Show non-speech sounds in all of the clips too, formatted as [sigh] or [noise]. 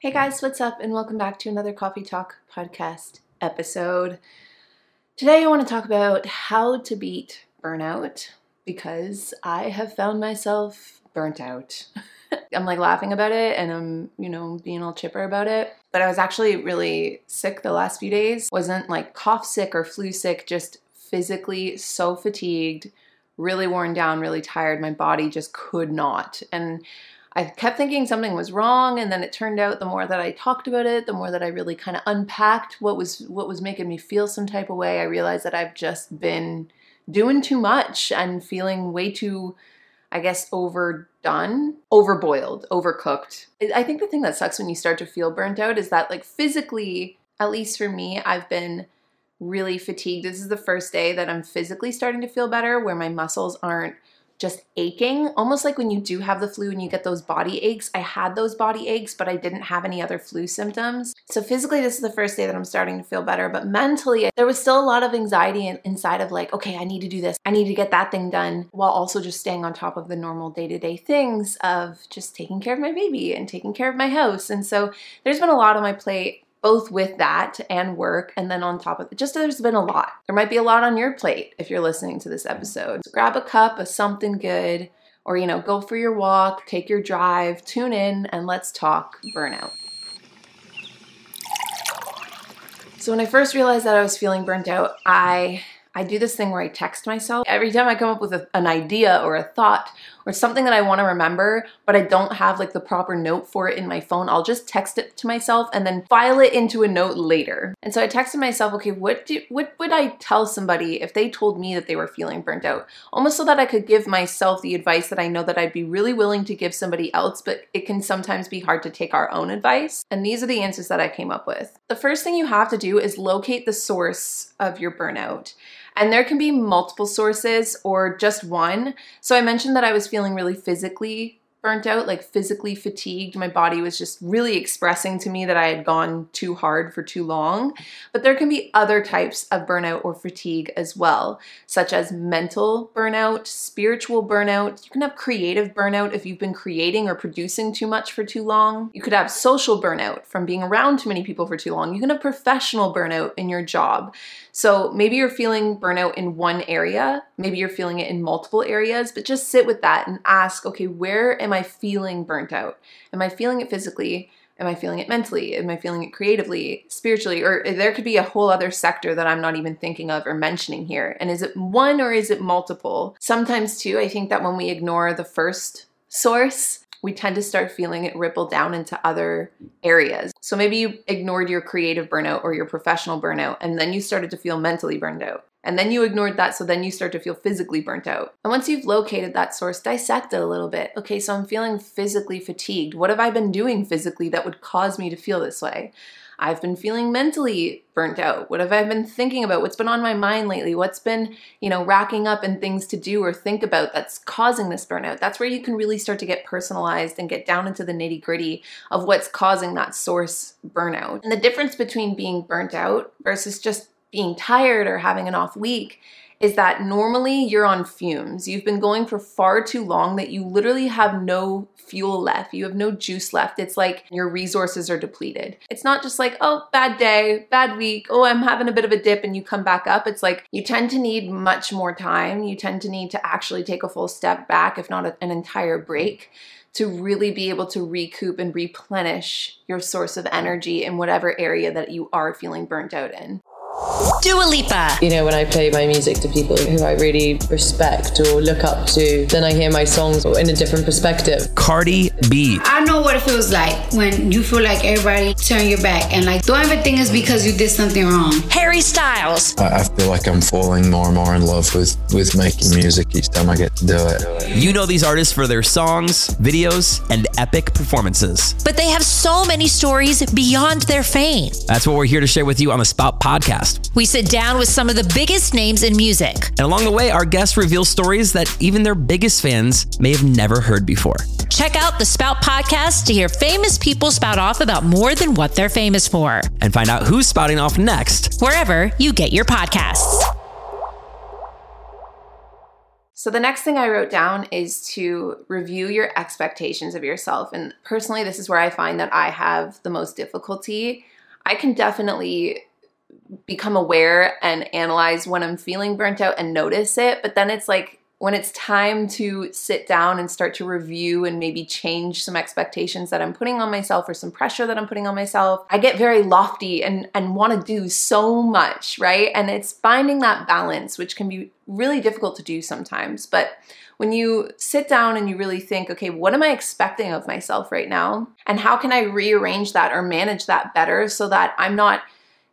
Hey guys, what's up? And welcome back to another Coffee Talk podcast episode. Today I want to talk about how to beat burnout because I have found myself burnt out. [laughs] I'm like laughing about it and I'm, you know, being all chipper about it. But I was actually really sick the last few days. Wasn't like cough sick or flu sick, just physically so fatigued, really worn down, really tired. My body just could not. And I kept thinking something was wrong, and then it turned out the more that I talked about it, the more that I really kind of unpacked what was what was making me feel some type of way. I realized that I've just been doing too much and feeling way too, I guess, overdone, overboiled, overcooked. I think the thing that sucks when you start to feel burnt out is that, like, physically, at least for me, I've been really fatigued. This is the first day that I'm physically starting to feel better, where my muscles aren't just aching, almost like when you do have the flu and you get those body aches. I had those body aches, but I didn't have any other flu symptoms. So physically, this is the first day that I'm starting to feel better, but mentally, there was still a lot of anxiety inside of like, okay, I need to do this, I need to get that thing done, while also just staying on top of the normal day to day things of just taking care of my baby and taking care of my house. And so there's been a lot on my plate both with that and work. And then on top of it, just there's been a lot. There might be a lot on your plate if you're listening to this episode. So grab a cup of something good, or, you know, go for your walk, take your drive, tune in, and let's talk burnout. So when I first realized that I was feeling burnt out, I I do this thing where I text myself. Every time I come up with a, an idea or a thought or something that I want to remember, but I don't have like the proper note for it in my phone, I'll just text it to myself and then file it into a note later. And so I texted myself, okay, what do, what would I tell somebody if they told me that they were feeling burnt out? Almost so that I could give myself the advice that I know that I'd be really willing to give somebody else, but it can sometimes be hard to take our own advice. And these are the answers that I came up with. The first thing you have to do is locate the source of your burnout. And there can be multiple sources or just one. So I mentioned that I was feeling really physically burnt out, like physically fatigued. My body was just really expressing to me that I had gone too hard for too long. But there can be other types of burnout or fatigue as well, such as mental burnout, spiritual burnout. You can have creative burnout if you've been creating or producing too much for too long. You could have social burnout from being around too many people for too long. You can have professional burnout in your job. So maybe you're feeling burnout in one area, maybe you're feeling it in multiple areas, but just sit with that and ask, okay, where am I feeling burnt out? Am I feeling it physically? Am I feeling it mentally? Am I feeling it creatively, spiritually? Or uh, there could be a whole other sector that I'm not even thinking of or mentioning here. And is it one or is it multiple? Sometimes, too, I think that when we ignore the first source, we tend to start feeling it ripple down into other areas. So maybe you ignored your creative burnout or your professional burnout, and then you started to feel mentally burned out. And then you ignored that, so then you start to feel physically burnt out. And once you've located that source, dissect it a little bit. Okay, so I'm feeling physically fatigued. What have I been doing physically that would cause me to feel this way? I've been feeling mentally burnt out. What have I been thinking about? What's been on my mind lately? What's been, you know, racking up and things to do or think about that's causing this burnout? That's where you can really start to get personalized and get down into the nitty gritty of what's causing that source burnout. And the difference between being burnt out versus just being tired or having an off week is that normally you're on fumes. You've been going for far too long that you literally have no fuel left. You have no juice left. It's like your resources are depleted. It's not just like, oh, bad day, bad week, oh, I'm having a bit of a dip and you come back up. It's like you tend to need much more time. You tend to need to actually take a full step back, if not an entire break to really be able to recoup and replenish your source of energy in whatever area that you are feeling burnt out in. Dua Lipa. You know, when I play my music to people who I really respect or look up to, then I hear my songs in a different perspective. Cardi B. I know what it feels like when you feel like everybody turn your back and like don't ever think it's because you did something wrong. Harry Styles. I, I feel like I'm falling more and more in love with, with making music each time I get to do it. You know these artists for their songs, videos, and epic performances. But they have so many stories beyond their fame. That's what we're here to share with you on the Spout podcast. We sit down with some of the biggest names in music. And along the way, our guests reveal stories that even their biggest fans may have never heard before. Check out the Spout podcast to hear famous people spout off about more than what they're famous for. And find out who's spouting off next, wherever you get your podcasts. So, the next thing I wrote down is to review your expectations of yourself. And personally, this is where I find that I have the most difficulty. I can definitely become aware and analyze when I'm feeling burnt out and notice it, but then it's like when it's time to sit down and start to review and maybe change some expectations that I'm putting on myself or some pressure that I'm putting on myself, I get very lofty and, and want to do so much, right? And it's finding that balance, which can be really difficult to do sometimes. But when you sit down and you really think, okay, what am I expecting of myself right now? And how can I rearrange that or manage that better so that I'm not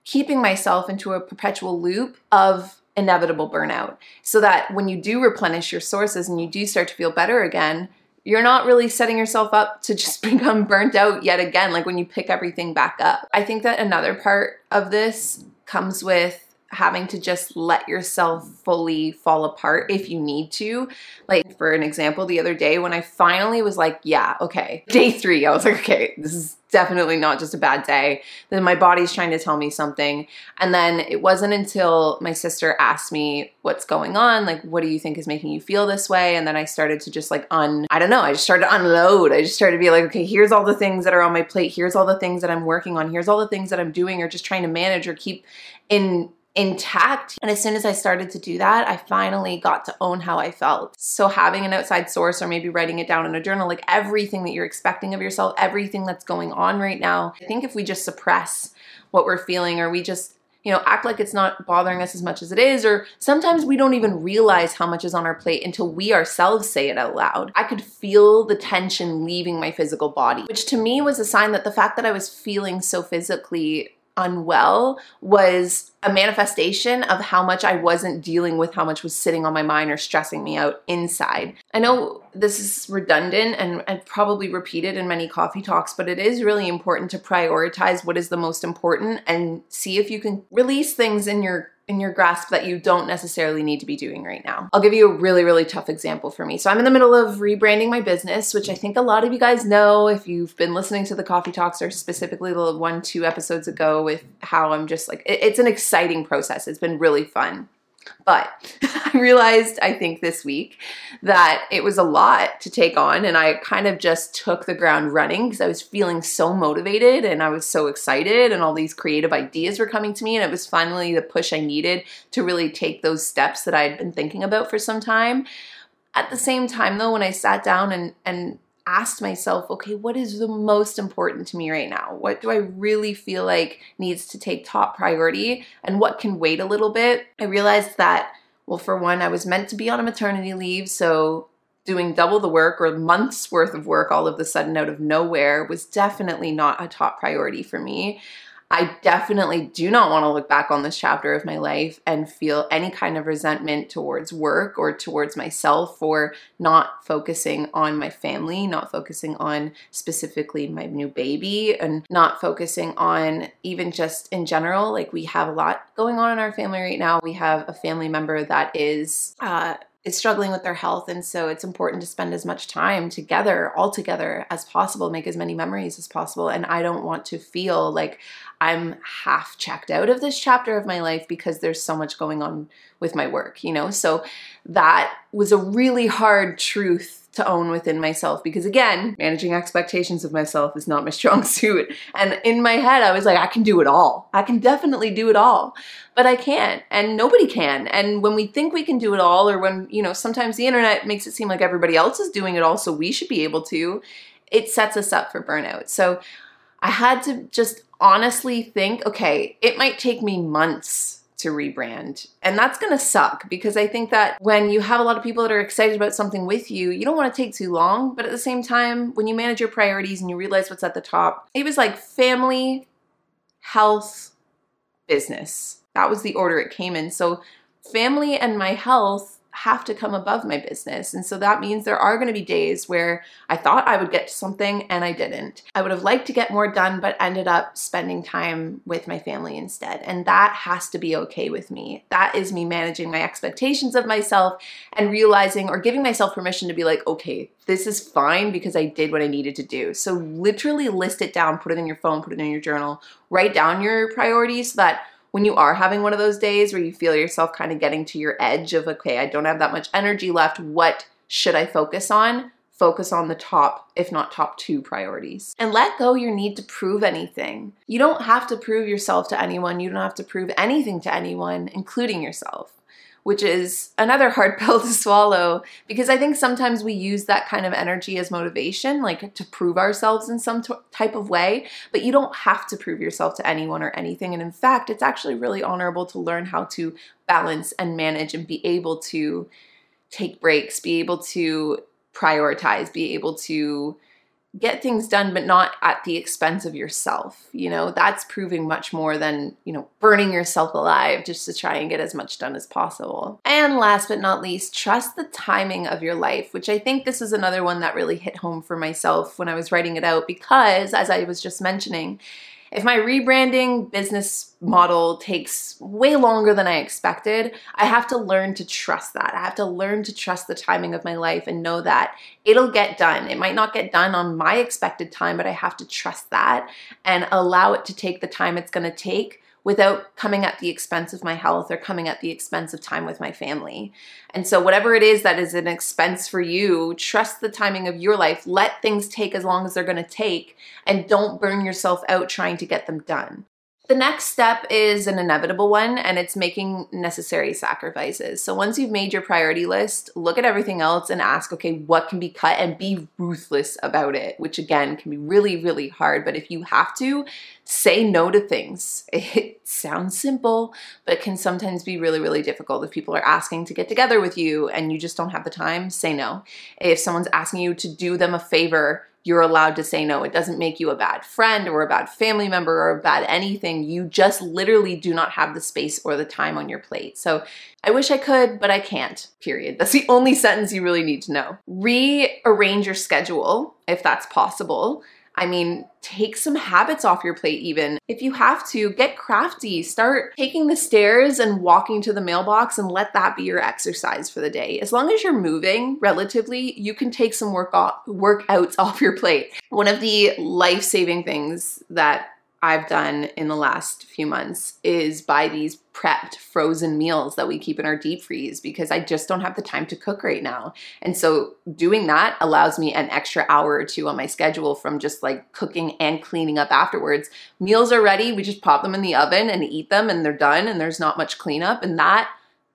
keeping myself into a perpetual loop of inevitable burnout. So that when you do replenish your sources and you do start to feel better again, you're not really setting yourself up to just [laughs] become burnt out yet again, like when you pick everything back up. I think that another part of this comes with having to just let yourself fully fall apart if you need to. Like, for an example, the other day when I finally was like, yeah, okay, day three, I was like, okay, this is definitely not just a bad day. Then my body's trying to tell me something. And then it wasn't until my sister asked me what's going on, like, what do you think is making you feel this way? And then I started to just like un, I don't know, I just started to unload. I just started to be like, okay, here's all the things that are on my plate. Here's all the things that I'm working on. Here's all the things that I'm doing or just trying to manage or keep in intact. And as soon as I started to do that, I finally got to own how I felt. So having an outside source or maybe writing it down in a journal, like everything that you're expecting of yourself, everything that's going on right now. I think if we just suppress what we're feeling or we just you know, act like it's not bothering us as much as it is, or sometimes we don't even realize how much is on our plate until we ourselves say it out loud. I could feel the tension leaving my physical body, which to me was a sign that the fact that I was feeling so physically unwell was a manifestation of how much I wasn't dealing with how much was sitting on my mind or stressing me out inside. I know this is redundant and, and probably repeated in many coffee talks, but it is really important to prioritize what is the most important and see if you can release things in your in your grasp that you don't necessarily need to be doing right now. I'll give you a really, really tough example for me. So I'm in the middle of rebranding my business, which I think a lot of you guys know if you've been listening to the coffee talks or specifically the one, two episodes ago with how I'm just like, it's an exciting process. It's been really fun. But [laughs] I realized, I think this week, that it was a lot to take on. And I kind of just took the ground running because I was feeling so motivated and I was so excited, and all these creative ideas were coming to me. And it was finally the push I needed to really take those steps that I had been thinking about for some time. At the same time, though, when I sat down and, and asked myself, okay, what is the most important to me right now? What do I really feel like needs to take top priority and what can wait a little bit? I realized that, well, for one, I was meant to be on a maternity leave, so doing double the work or months worth of work all of a sudden out of nowhere was definitely not a top priority for me. I definitely do not want to look back on this chapter of my life and feel any kind of resentment towards work or towards myself for not focusing on my family, not focusing on specifically my new baby, and not focusing on even just in general. Like, we have a lot going on in our family right now. We have a family member that is, uh, is struggling with their health and so it's important to spend as much time together all together as possible make as many memories as possible and i don't want to feel like i'm half checked out of this chapter of my life because there's so much going on with my work you know? So that was a really hard truth to own within myself because again, managing expectations of myself is not my strong [laughs] suit. And in my head, I was like, I can do it all. I can definitely do it all. But I can't, and nobody can. And when we think we can do it all, or when, you know, sometimes the internet makes it seem like everybody else is doing it all, so we should be able to, it sets us up for burnout. So I had to just honestly think okay, it might take me months to rebrand. And that's going to suck because I think that when you have a lot of people that are excited about something with you, you don't want to take too long. But at the same time, when you manage your priorities and you realize what's at the top, it was like family, health, business. That was the order it came in. So, family and my health have to come above my business. And so that means there are going to be days where I thought I would get to something and I didn't. I would have liked to get more done, but ended up spending time with my family instead. And that has to be okay with me. That is me managing my expectations of myself and realizing or giving myself permission to be like, okay, this is fine because I did what I needed to do. So literally list it down, put it in your phone, put it in your journal, write down your priorities so that when you are having one of those days where you feel yourself kind of getting to your edge of, okay, I don't have that much energy left, what should I focus on? Focus on the top, if not top two priorities. And let go your need to prove anything. You don't have to prove yourself to anyone. You don't have to prove anything to anyone, including yourself which is another hard [laughs] pill to swallow because I think sometimes we use that kind of energy as motivation, like to prove ourselves in some t- type of way, but you don't have to prove yourself to anyone or anything. And in fact, it's actually really honorable to learn how to balance and manage and be able to take breaks, be able to prioritize, be able to get things done, but not at the expense of yourself. You know, that's proving much more than, you know, burning yourself alive just to try and get as much done as possible. And last but not least, trust the timing of your life, which I think this is another one that really hit home for myself when I was writing it out because, as I was just mentioning, if my rebranding business model takes way longer than I expected, I have to learn to trust that. I have to learn to trust the timing of my life and know that it'll get done. It might not get done on my expected time, but I have to trust that and allow it to take the time it's going to take without coming at the expense of my health or coming at the expense of time with my family. And so, whatever it is that is an expense for you, trust the timing of your life. Let things take as long as they're gonna take, and don't burn yourself out trying to get them done. The next step is an inevitable one, and it's making necessary sacrifices. So once you've made your priority list, look at everything else and ask, okay, what can be cut and be ruthless about it, which again can be really, really hard. But if you have to, say no to things. [laughs] It sounds simple, but can sometimes be really, really difficult. If people are asking to get together with you and you just don't have the time, say no. If someone's asking you to do them a favor, you're allowed to say no. It doesn't make you a bad friend or a bad family member or a bad anything. You just literally do not have the space or the time on your plate. So I wish I could, but I can't, period. That's the only sentence you really need to know. Rearrange your schedule if that's possible. I mean, take some habits off your plate, even. If you have to, get crafty. Start taking the stairs and walking to the mailbox and let that be your exercise for the day. As long as you're moving relatively, you can take some work off, workouts [laughs] off your plate. One of the life saving things that I've done in the last few months is buy these prepped frozen meals that we keep in our deep freeze because I just don't have the time to cook right now. And so doing that allows me an extra hour or two on my schedule from just like cooking and cleaning up afterwards. Meals are ready, we just pop them in the oven and eat them and they're done and there's not much cleanup and that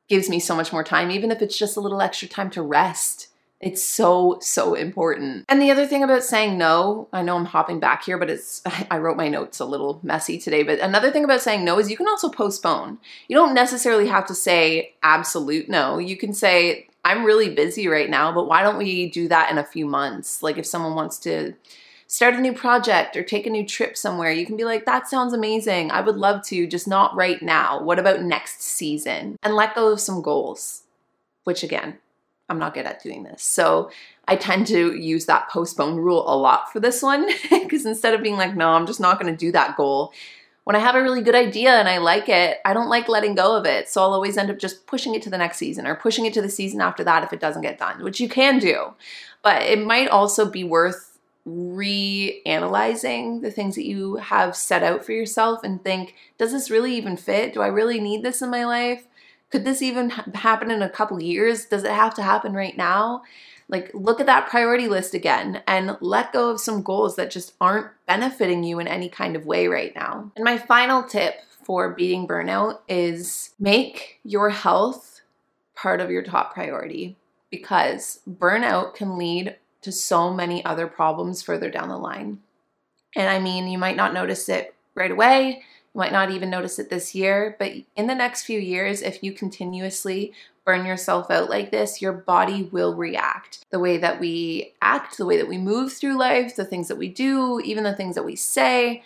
gives me so much more time even if it's just a little extra time to rest it's so, so important. And the other thing about saying no, I know I'm hopping back here, but it's, [laughs] I wrote my notes a little messy today, but another thing about saying no is you can also postpone. You don't necessarily have to say absolute no. You can say, I'm really busy right now, but why don't we do that in a few months? Like if someone wants to start a new project or take a new trip somewhere, you can be like, that sounds amazing. I would love to, just not right now. What about next season? And let go of some goals, which again, I'm not good at doing this. So I tend to use that postpone rule a lot for this one [laughs] because instead of being like, no, I'm just not going to do that goal, when I have a really good idea and I like it, I don't like letting go of it. So I'll always end up just pushing it to the next season or pushing it to the season after that if it doesn't get done, which you can do. But it might also be worth reanalyzing the things that you have set out for yourself and think, does this really even fit? Do I really need this in my life? Could this even ha- happen in a couple years? Does it have to happen right now? Like, look at that priority list again and let go of some goals that just aren't benefiting you in any kind of way right now. And my final tip for beating burnout is make your health part of your top priority because burnout can lead to so many other problems further down the line. And I mean, you might not notice it right away. Might not even notice it this year, but in the next few years, if you continuously burn yourself out like this, your body will react. The way that we act, the way that we move through life, the things that we do, even the things that we say,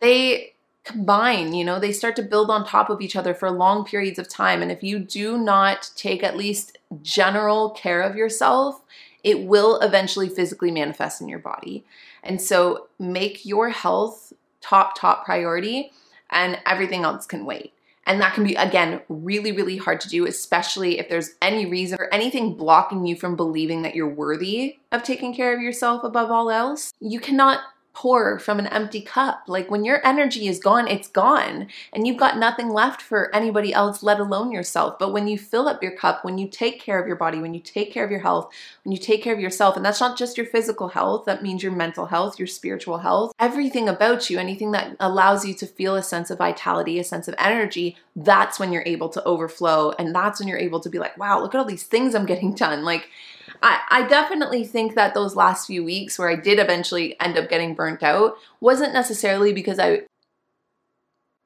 they combine, you know, they start to build on top of each other for long periods of time. And if you do not take at least general care of yourself, it will eventually physically manifest in your body. And so make your health top, top priority and everything else can wait. And that can be, again, really, really hard to do, especially if there's any reason or anything blocking you from believing that you're worthy of taking care of yourself above all else. You cannot pour from an empty cup. Like when your energy is gone, it's gone, and you've got nothing left for anybody else, let alone yourself. But when you fill up your cup, when you take care of your body, when you take care of your health, when you take care of yourself, and that's not just your physical health, that means your mental health, your spiritual health, everything about you, anything that allows you to feel a sense of vitality, a sense of energy, that's when you're able to overflow. And that's when you're able to be like, wow, look at all these things I'm getting done. Like, I, I definitely think that those last few weeks where I did eventually end up getting burnt out wasn't necessarily because I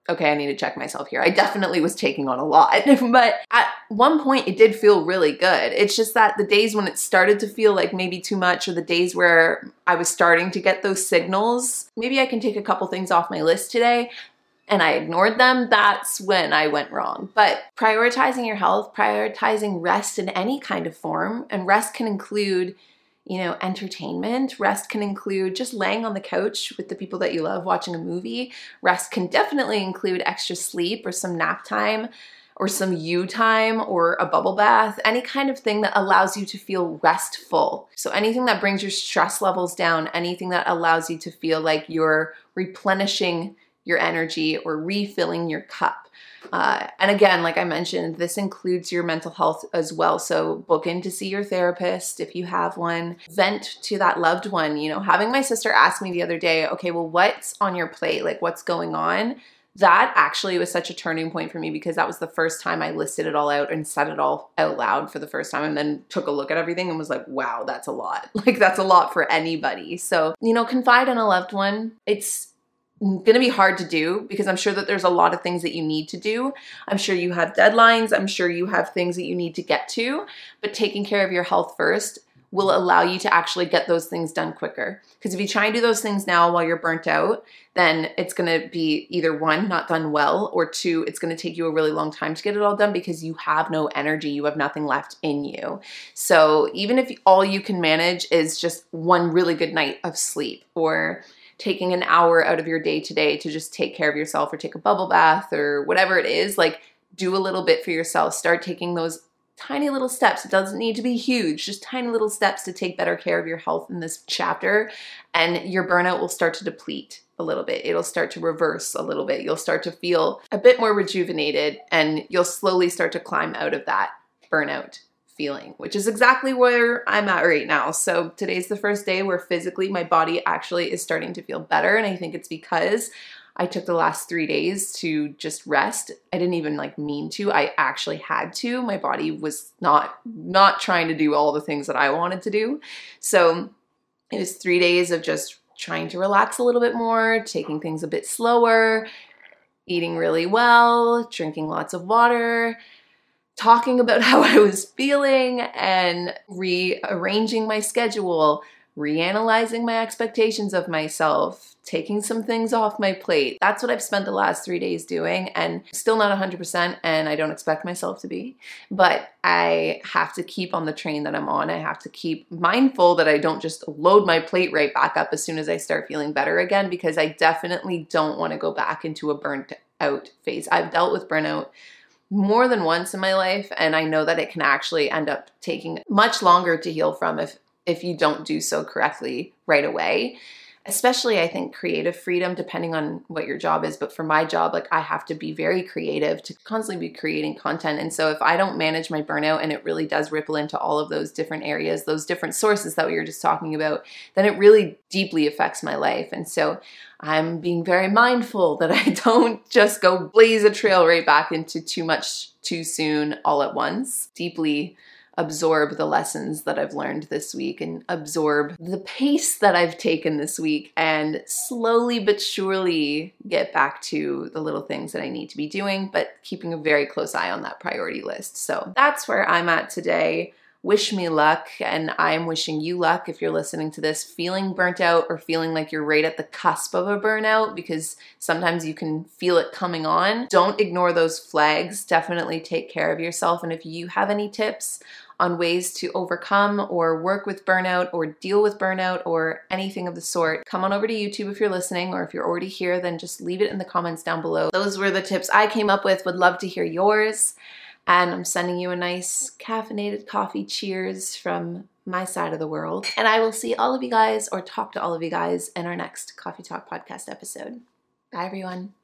okay, I need to check myself here. I definitely was taking on a lot, [laughs] but at one point it did feel really good. It's just that the days when it started to feel like maybe too much, or the days where I was starting to get those signals, maybe I can take a couple things off my list today. And I ignored them, that's when I went wrong. But prioritizing your health, prioritizing rest in any kind of form, and rest can include you know, entertainment. Rest can include just laying on the couch with the people that you love watching a movie. Rest can definitely include extra sleep or some nap time or some you time or a bubble bath, any kind of thing that allows you to feel restful. So, anything that brings your stress levels down, anything that allows you to feel like you're replenishing your energy or refilling your cup. Uh, and again, like I mentioned, this includes your mental health as well. So book in to see your therapist if you have one. Vent to that loved one. You know, having my sister ask me the other day, okay, well, what's on your plate? Like, what's going on? That actually was such a turning point for me because that was the first time I listed it all out and said it all out loud for the first time and then took a look at everything and was like, wow, that's a lot. [laughs] Like, that's a lot for anybody. So, you know, confide in a loved one. It's going to be hard to do because I'm sure that there's a lot of things that you need to do. I'm sure you have deadlines. I'm sure you have things that you need to get to, but taking care of your health first will allow you to actually get those things done quicker. Because if you try and do those things now while you're burnt out, then it's going to be either one, not done well, or two, it's going to take you a really long time to get it all done because you have no energy, you have nothing left in you. So even if all you can manage is just one really good night of sleep or taking an hour out of your day today to just take care of yourself or take a bubble bath or whatever it is, like do a little bit for yourself. Start taking those tiny little steps. It doesn't need to be huge, just tiny little steps to take better care of your health in this chapter. And your burnout will start to deplete a little bit. It'll start to reverse a little bit. You'll start to feel a bit more rejuvenated and you'll slowly start to climb out of that burnout feeling, which is exactly where I'm at right now. So today's the first day where physically my body actually is starting to feel better. And I think it's because I took the last three days to just rest. I didn't even like mean to. I actually had to. My body was not not trying to do all the things that I wanted to do. So it was three days of just trying to relax a little bit more, taking things a bit slower, eating really well, drinking lots of water, talking about [laughs] how I was feeling and rearranging my schedule, reanalyzing my expectations of myself, taking some things off my plate. That's what I've spent the last three days doing, and still not 100%, and I don't expect myself to be. But I have to keep on the train that I'm on. I have to keep mindful that I don't just load my plate right back up as soon as I start feeling better again, because I definitely don't want to go back into a burnt out phase. I've dealt with burnout more than once in my life and I know that it can actually end up taking much longer to heal from if if you don't do so correctly right away especially I think creative freedom, depending on what your job is. But for my job, like I have to be very creative to constantly be creating content. And so if I don't manage my burnout and it really does ripple into all of those different areas, those different sources that we were just talking about, then it really deeply affects my life. And so I'm being very mindful that [laughs] I don't just go blaze a trail right back into too much too soon all at once. Deeply absorb the lessons that I've learned this week and absorb the pace that I've taken this week and slowly but surely get back to the little things that I need to be doing, but keeping a very close eye on that priority list. So that's where I'm at today. Wish me luck, and I'm wishing you luck if you're listening to this feeling burnt out or feeling like you're right at the cusp of a burnout because sometimes you can feel it coming on. Don't ignore those flags. Definitely take care of yourself. And if you have any tips on ways to overcome or work with burnout or deal with burnout or anything of the sort, come on over to YouTube if you're listening, or if you're already here, then just leave it in the comments down below. Those were the tips I came up with. Would love to hear yours. And I'm sending you a nice caffeinated coffee cheers from my side of the world. And I will see all of you guys or talk to all of you guys in our next Coffee Talk podcast episode. Bye, everyone.